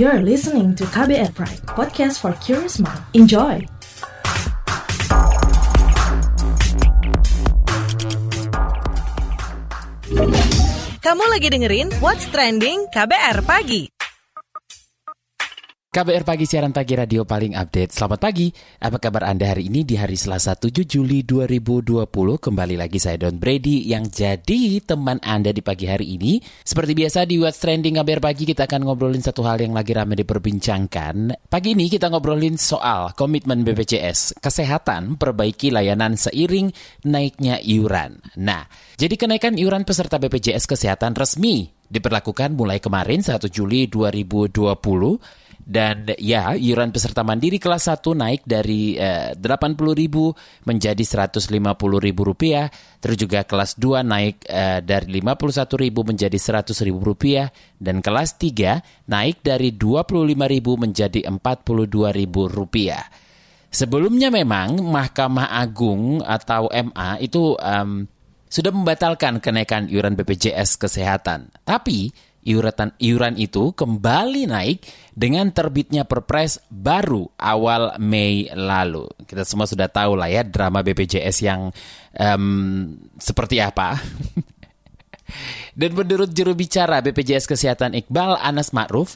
You're listening to KBR Pride, podcast for curious mind. Enjoy! Kamu lagi dengerin What's Trending KBR Pagi. KBR Pagi siaran pagi radio paling update. Selamat pagi. Apa kabar Anda hari ini di hari Selasa 7 Juli 2020? Kembali lagi saya Don Brady yang jadi teman Anda di pagi hari ini. Seperti biasa di What's Trending KBR Pagi kita akan ngobrolin satu hal yang lagi ramai diperbincangkan. Pagi ini kita ngobrolin soal komitmen BPJS, kesehatan, perbaiki layanan seiring naiknya iuran. Nah, jadi kenaikan iuran peserta BPJS Kesehatan resmi diberlakukan mulai kemarin 1 Juli 2020 dan ya, iuran peserta mandiri kelas 1 naik dari eh, 80.000 menjadi 150.000 rupiah. Terus juga kelas 2 naik eh, dari 51.000 menjadi 100.000 rupiah. Dan kelas 3 naik dari 25.000 menjadi 42.000 rupiah. Sebelumnya memang Mahkamah Agung atau MA itu um, sudah membatalkan kenaikan iuran BPJS Kesehatan. Tapi iuran iuran itu kembali naik dengan terbitnya Perpres baru awal Mei lalu. Kita semua sudah tahu lah ya drama BPJS yang um, seperti apa. Dan menurut juru bicara BPJS Kesehatan Iqbal Anas Ma'ruf,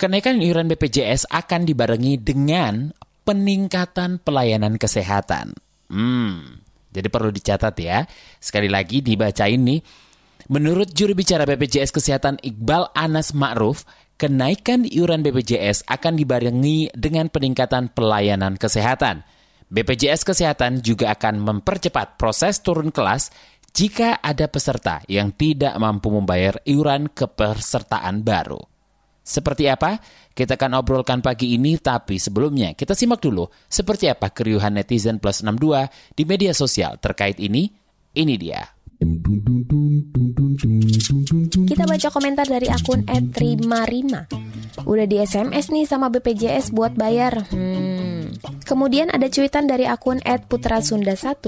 kenaikan iuran BPJS akan dibarengi dengan peningkatan pelayanan kesehatan. Hmm, jadi perlu dicatat ya. Sekali lagi dibacain nih Menurut juru bicara BPJS Kesehatan Iqbal Anas Ma'ruf, kenaikan iuran BPJS akan dibarengi dengan peningkatan pelayanan kesehatan. BPJS Kesehatan juga akan mempercepat proses turun kelas jika ada peserta yang tidak mampu membayar iuran kepesertaan baru. Seperti apa? Kita akan obrolkan pagi ini, tapi sebelumnya kita simak dulu seperti apa keriuhan netizen plus 62 di media sosial terkait ini. Ini dia. Kita baca komentar dari akun @rimarima. Udah di SMS nih sama BPJS buat bayar. Hmm. Kemudian ada cuitan dari akun @putrasunda1,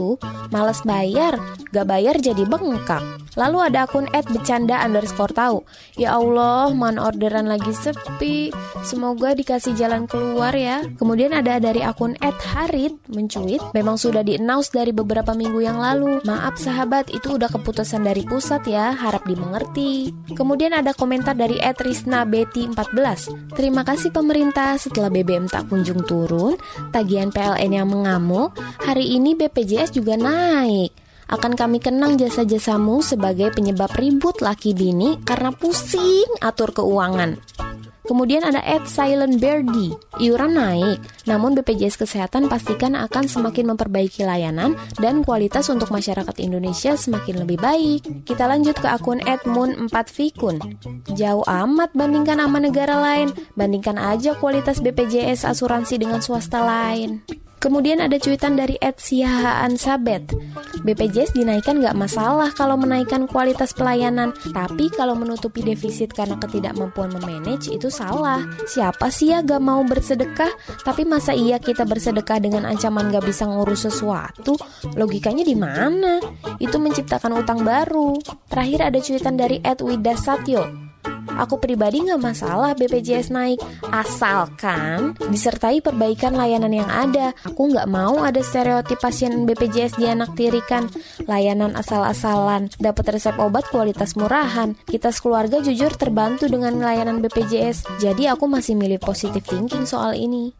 males bayar, gak bayar jadi bengkak. Lalu ada akun @becanda underscore tahu. Ya Allah, man orderan lagi sepi. Semoga dikasih jalan keluar ya. Kemudian ada dari akun @harit mencuit, memang sudah di announce dari beberapa minggu yang lalu. Maaf sahabat, itu udah keputusan dari pusat ya, harap dimengerti. Kemudian ada komentar dari Risna Betty 14. Terima kasih pemerintah setelah BBM tak kunjung turun, tagihan PLN yang mengamuk, hari ini BPJS juga naik. Akan kami kenang jasa-jasamu sebagai penyebab ribut laki bini karena pusing atur keuangan. Kemudian ada Ed Silent Birdie. Iuran naik, namun BPJS Kesehatan pastikan akan semakin memperbaiki layanan dan kualitas untuk masyarakat Indonesia semakin lebih baik. Kita lanjut ke akun Edmund 4 Fikun. Jauh amat bandingkan sama negara lain, bandingkan aja kualitas BPJS asuransi dengan swasta lain. Kemudian ada cuitan dari Ed Siahaan Sabet. BPJS dinaikkan nggak masalah kalau menaikkan kualitas pelayanan, tapi kalau menutupi defisit karena ketidakmampuan memanage itu salah. Siapa sih ya gak mau bersedekah, tapi masa iya kita bersedekah dengan ancaman gak bisa ngurus sesuatu? Logikanya di mana? Itu menciptakan utang baru. Terakhir ada cuitan dari Ed Widasatyo. Aku pribadi nggak masalah BPJS naik, asalkan disertai perbaikan layanan yang ada. Aku nggak mau ada stereotip pasien BPJS dianaktirikan, layanan asal-asalan, dapat resep obat kualitas murahan. Kita sekeluarga jujur terbantu dengan layanan BPJS, jadi aku masih milih positive thinking soal ini.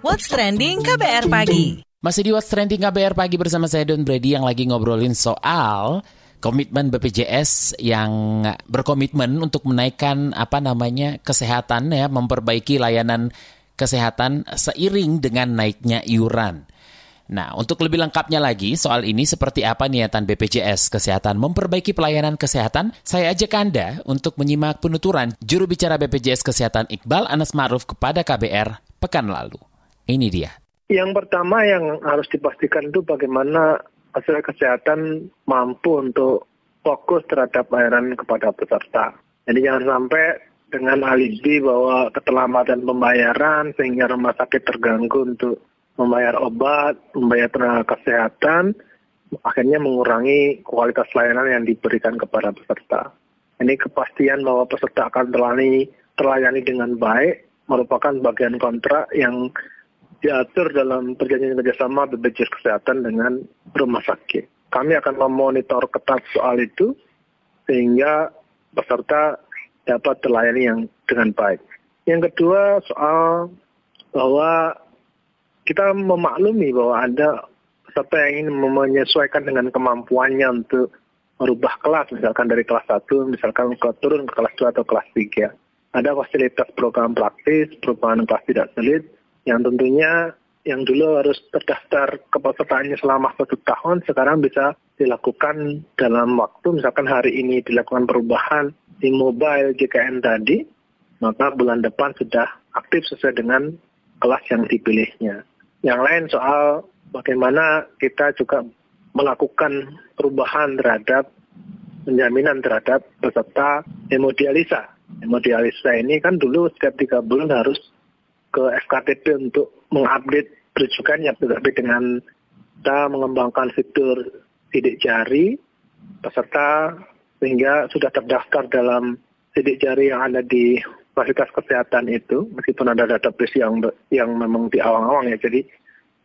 What's trending KBR pagi? Masih di What's Trending KBR pagi bersama saya Don Brady yang lagi ngobrolin soal komitmen BPJS yang berkomitmen untuk menaikkan apa namanya kesehatan ya, memperbaiki layanan kesehatan seiring dengan naiknya iuran. Nah, untuk lebih lengkapnya lagi soal ini seperti apa niatan BPJS Kesehatan memperbaiki pelayanan kesehatan, saya ajak Anda untuk menyimak penuturan juru bicara BPJS Kesehatan Iqbal Anas Maruf kepada KBR pekan lalu. Ini dia. Yang pertama yang harus dipastikan itu bagaimana hasil kesehatan mampu untuk fokus terhadap bayaran kepada peserta. Jadi jangan sampai dengan alibi bahwa keterlambatan pembayaran sehingga rumah sakit terganggu untuk membayar obat, membayar tenaga kesehatan, akhirnya mengurangi kualitas layanan yang diberikan kepada peserta. Ini kepastian bahwa peserta akan terlayani, terlayani dengan baik merupakan bagian kontrak yang diatur dalam perjanjian kerjasama BPJS Kesehatan dengan rumah sakit. Kami akan memonitor ketat soal itu sehingga peserta dapat terlayani yang dengan baik. Yang kedua soal bahwa kita memaklumi bahwa ada peserta yang ingin menyesuaikan dengan kemampuannya untuk merubah kelas, misalkan dari kelas 1, misalkan ke turun ke kelas 2 atau kelas 3. Ada fasilitas program praktis, perubahan kelas tidak sulit, yang tentunya yang dulu harus terdaftar kepesertaannya selama satu tahun, sekarang bisa dilakukan dalam waktu, misalkan hari ini dilakukan perubahan di mobile JKN tadi, maka bulan depan sudah aktif sesuai dengan kelas yang dipilihnya. Yang lain soal bagaimana kita juga melakukan perubahan terhadap penjaminan terhadap peserta hemodialisa. Hemodialisa ini kan dulu setiap tiga bulan harus ke FKTP untuk mengupdate rujukannya, tetapi dengan kita mengembangkan fitur sidik jari peserta sehingga sudah terdaftar dalam sidik jari yang ada di fasilitas kesehatan itu, meskipun ada database yang yang memang di awang-awang ya. Jadi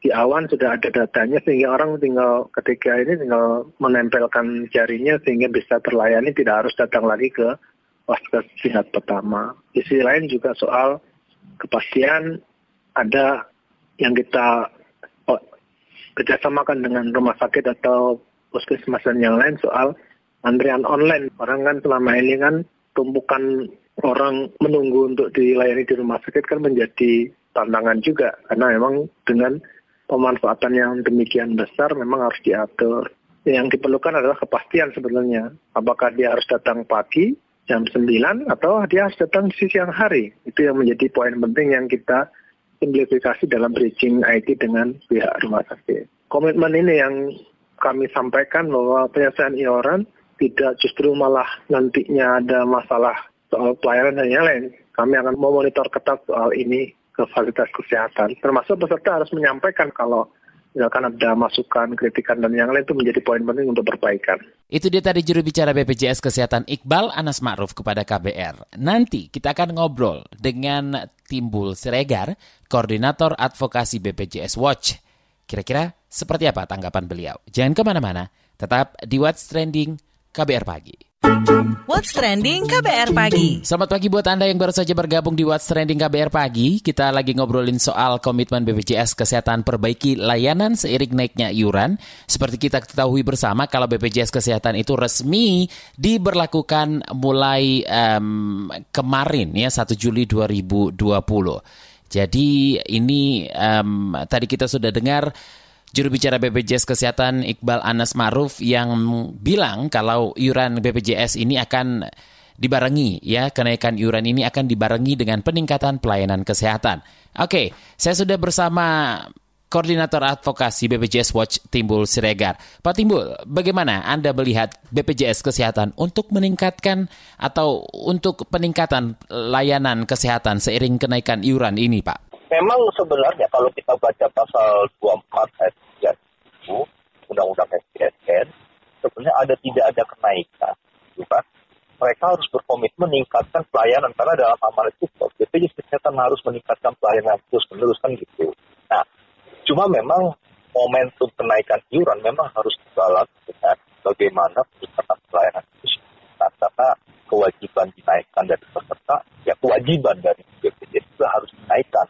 di awan sudah ada datanya sehingga orang tinggal ketika ini tinggal menempelkan jarinya sehingga bisa terlayani tidak harus datang lagi ke fasilitas sehat pertama. Di sisi lain juga soal kepastian ada yang kita oh, kerjasamakan dengan rumah sakit atau puskesmas dan yang lain soal antrian online. Orang kan selama ini kan tumpukan orang menunggu untuk dilayani di rumah sakit kan menjadi tantangan juga karena memang dengan pemanfaatan yang demikian besar memang harus diatur. Yang diperlukan adalah kepastian sebenarnya. Apakah dia harus datang pagi jam 9 atau dia harus datang di siang hari. Itu yang menjadi poin penting yang kita simplifikasi dalam bridging IT dengan pihak rumah sakit. Komitmen ini yang kami sampaikan bahwa penyelesaian iuran tidak justru malah nantinya ada masalah soal pelayanan dan yang lain. Kami akan memonitor ketat soal ini ke fasilitas kesehatan. Termasuk peserta harus menyampaikan kalau misalkan ada masukan, kritikan, dan yang lain itu menjadi poin penting untuk perbaikan. Itu dia tadi juru bicara BPJS Kesehatan Iqbal Anas Ma'ruf kepada KBR. Nanti kita akan ngobrol dengan Timbul Siregar, Koordinator Advokasi BPJS Watch. Kira-kira seperti apa tanggapan beliau? Jangan ke mana-mana, tetap di What's Trending KBR Pagi. What's Trending KBR Pagi. Selamat pagi buat Anda yang baru saja bergabung di What's Trending KBR Pagi. Kita lagi ngobrolin soal komitmen BPJS Kesehatan perbaiki layanan seiring naiknya iuran. Seperti kita ketahui bersama kalau BPJS Kesehatan itu resmi diberlakukan mulai um, kemarin ya 1 Juli 2020. Jadi ini um, tadi kita sudah dengar Juru bicara BPJS Kesehatan Iqbal Anas Maruf yang bilang kalau iuran BPJS ini akan dibarengi ya kenaikan iuran ini akan dibarengi dengan peningkatan pelayanan kesehatan. Oke, saya sudah bersama Koordinator Advokasi BPJS Watch Timbul Siregar. Pak Timbul, bagaimana Anda melihat BPJS Kesehatan untuk meningkatkan atau untuk peningkatan layanan kesehatan seiring kenaikan iuran ini, Pak? Memang sebenarnya kalau kita baca pasal 24 ayat itu undang-undang SDSN sebenarnya ada tidak ada kenaikan, gitu kan? Mereka harus berkomitmen meningkatkan pelayanan karena dalam amanat itu BPJS Kesehatan harus meningkatkan pelayanan terus menerus kan gitu. Nah, cuma memang momentum kenaikan iuran memang harus dibalas dengan bagaimana peningkatan pelayanan itu nah, karena kewajiban dinaikkan dari peserta ya kewajiban dari BPJS juga harus dinaikkan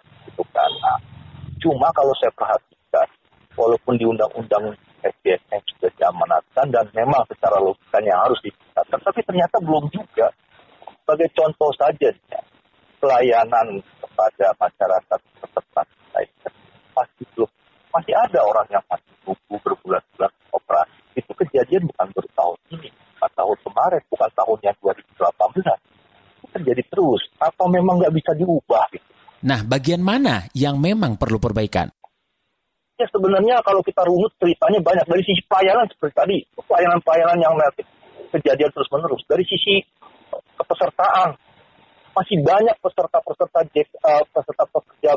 cuma kalau saya perhatikan walaupun di undang-undang SDSN sudah diamanatkan dan memang secara logikanya harus ditingkatkan, tapi ternyata belum juga. Sebagai contoh saja, ya, pelayanan kepada masyarakat peserta pasti belum masih ada orang yang masih tunggu berbulan-bulan operasi. Itu kejadian bukan baru tahun ini, bukan tahun kemarin, bukan tahun yang 2018. Itu terjadi terus. Atau memang nggak bisa diubah? Gitu. Nah, bagian mana yang memang perlu perbaikan? ya sebenarnya kalau kita runut ceritanya banyak dari sisi pelayanan seperti tadi pelayanan-pelayanan yang kejadian terus menerus dari sisi kepesertaan masih banyak peserta-peserta uh, peserta pekerja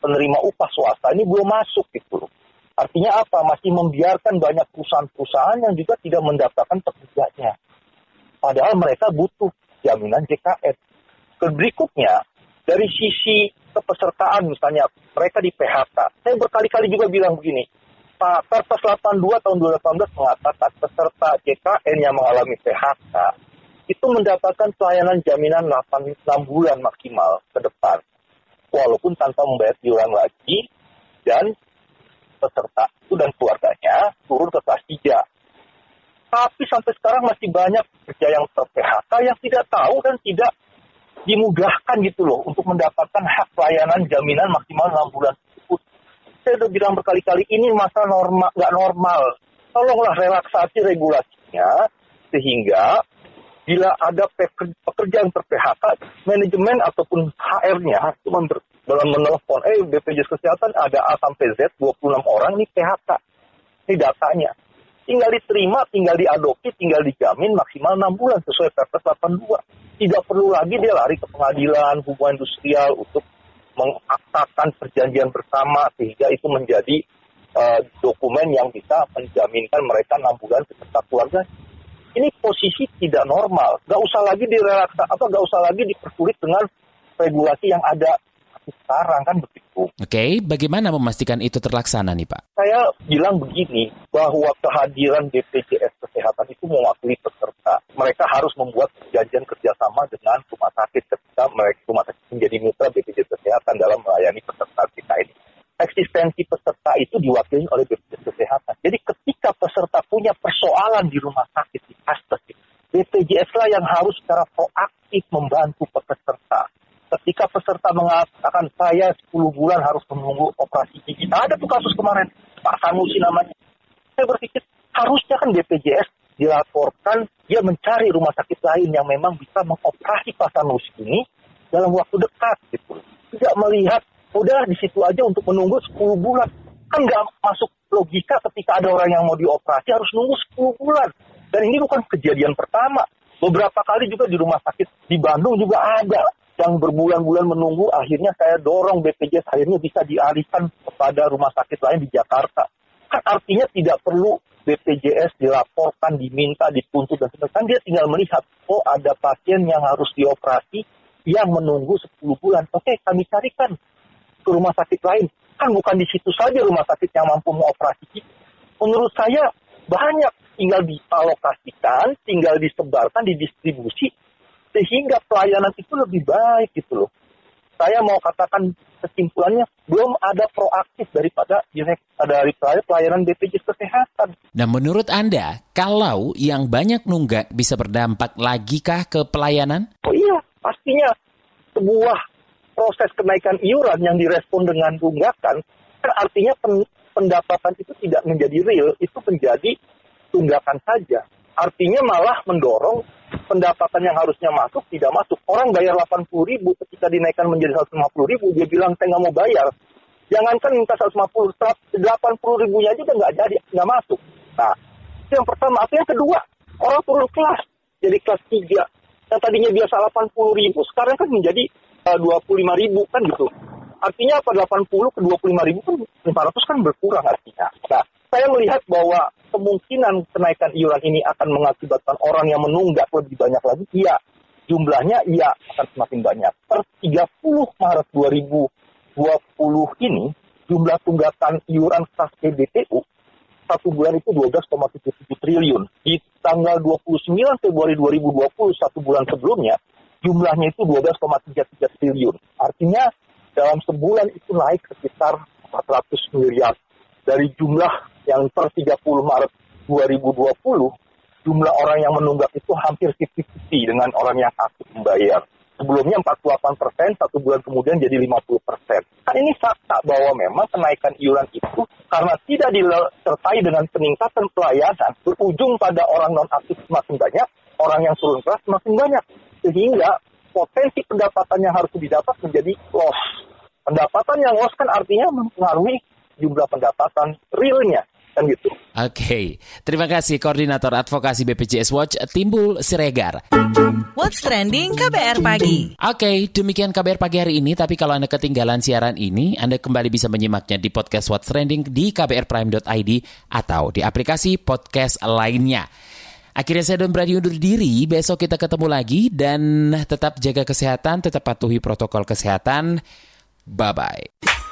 penerima upah swasta ini belum masuk gitu Artinya apa? Masih membiarkan banyak perusahaan-perusahaan yang juga tidak mendaftarkan pekerjanya. Padahal mereka butuh jaminan JKN. Berikutnya, dari sisi kepesertaan misalnya mereka di PHK. Saya berkali-kali juga bilang begini, Pak Perpres 82 tahun 2018 mengatakan peserta JKN yang mengalami PHK itu mendapatkan pelayanan jaminan 8, 6 bulan maksimal ke depan. Walaupun tanpa membayar iuran lagi dan peserta itu dan keluarganya turun ke kelas 3. Tapi sampai sekarang masih banyak kerja yang ter-PHK yang tidak tahu dan tidak dimudahkan gitu loh untuk mendapatkan hak pelayanan jaminan maksimal 6 bulan tersebut. Saya sudah bilang berkali-kali ini masa normal nggak normal. Tolonglah relaksasi regulasinya sehingga bila ada pekerjaan ter-PHK, manajemen ataupun HR-nya cuma dalam menelpon, eh BPJS Kesehatan ada A sampai Z, 26 orang ini PHK. Ini datanya. Tinggal diterima, tinggal diadopsi, tinggal dijamin maksimal 6 bulan sesuai Perpres 82 tidak perlu lagi dia lari ke pengadilan hubungan industrial untuk mengaktakan perjanjian bersama sehingga itu menjadi uh, dokumen yang bisa menjaminkan mereka enam bulan beserta keluarga. Ini posisi tidak normal. Gak usah lagi direlaksa apa gak usah lagi dipersulit dengan regulasi yang ada sekarang kan begitu. Oke, okay, bagaimana memastikan itu terlaksana nih Pak? Saya bilang begini, bahwa kehadiran BPJS Kesehatan itu mewakili peserta. Mereka harus membuat perjanjian kerjasama dengan rumah sakit ketika mereka rumah sakit menjadi mitra BPJS Kesehatan dalam melayani peserta kita ini. Eksistensi peserta itu diwakili oleh BPJS Kesehatan. Jadi ketika peserta punya persoalan di rumah sakit, di paskes, BPJS lah yang harus secara proaktif membantu peserta ketika peserta mengatakan saya 10 bulan harus menunggu operasi gigi. Ada tuh kasus kemarin, Pak Sanusi namanya. Saya berpikir harusnya kan BPJS dilaporkan dia mencari rumah sakit lain yang memang bisa mengoperasi Pak Sanusi ini dalam waktu dekat gitu. Tidak melihat udah di situ aja untuk menunggu 10 bulan. Kan nggak masuk logika ketika ada orang yang mau dioperasi harus nunggu 10 bulan. Dan ini bukan kejadian pertama. Beberapa kali juga di rumah sakit di Bandung juga ada yang berbulan-bulan menunggu, akhirnya saya dorong BPJS akhirnya bisa dialihkan kepada rumah sakit lain di Jakarta. Kan artinya tidak perlu BPJS dilaporkan, diminta, dituntut, dan sebagainya. Kan dia tinggal melihat, oh ada pasien yang harus dioperasi yang menunggu 10 bulan. Oke, kami carikan ke rumah sakit lain. Kan bukan di situ saja rumah sakit yang mampu mengoperasi. Menurut saya banyak tinggal dialokasikan, tinggal disebarkan, didistribusi, sehingga pelayanan itu lebih baik gitu loh. Saya mau katakan kesimpulannya belum ada proaktif daripada dari pelayanan BPJS Kesehatan. Nah menurut Anda, kalau yang banyak nunggak bisa berdampak lagi kah ke pelayanan? Oh iya, pastinya sebuah proses kenaikan iuran yang direspon dengan tunggakan, kan artinya pendapatan itu tidak menjadi real, itu menjadi tunggakan saja. Artinya malah mendorong pendapatan yang harusnya masuk tidak masuk. Orang bayar 80 ribu ketika dinaikkan menjadi 150 ribu, dia bilang saya nggak mau bayar. Jangankan minta 150, 80 ribunya juga nggak jadi, nggak masuk. Nah, itu yang pertama. Apa yang kedua? Orang turun kelas, jadi kelas 3. Yang tadinya biasa 80 ribu, sekarang kan menjadi uh, eh, 25 ribu kan gitu. Artinya apa 80 ke 25 ribu kan 500 kan berkurang artinya. Nah, saya melihat bahwa kemungkinan kenaikan iuran ini akan mengakibatkan orang yang menunggak lebih banyak lagi, iya. Jumlahnya iya akan semakin banyak. Per 30 Maret 2020 ini, jumlah tunggakan iuran kas PBTU satu bulan itu 12,77 triliun. Di tanggal 29 Februari 2020, satu bulan sebelumnya, jumlahnya itu 12,33 triliun. Artinya dalam sebulan itu naik sekitar 400 miliar dari jumlah yang per 30 Maret 2020 jumlah orang yang menunggak itu hampir 50-50 dengan orang yang aktif membayar. Sebelumnya 48 persen, satu bulan kemudian jadi 50 persen. Kan ini fakta bahwa memang kenaikan iuran itu karena tidak disertai dengan peningkatan pelayanan berujung pada orang non aktif semakin banyak, orang yang turun kelas semakin banyak. Sehingga potensi pendapatan yang harus didapat menjadi loss. Pendapatan yang loss kan artinya mempengaruhi jumlah pendapatan realnya. Kan gitu. Oke, terima kasih Koordinator Advokasi BPJS Watch Timbul Siregar. What's Trending KBR Pagi. Oke, demikian KBR pagi hari ini. Tapi kalau Anda ketinggalan siaran ini, Anda kembali bisa menyimaknya di podcast What's Trending di kbrprime.id atau di aplikasi podcast lainnya. Akhirnya saya Don Brady undur diri, besok kita ketemu lagi dan tetap jaga kesehatan, tetap patuhi protokol kesehatan. Bye-bye.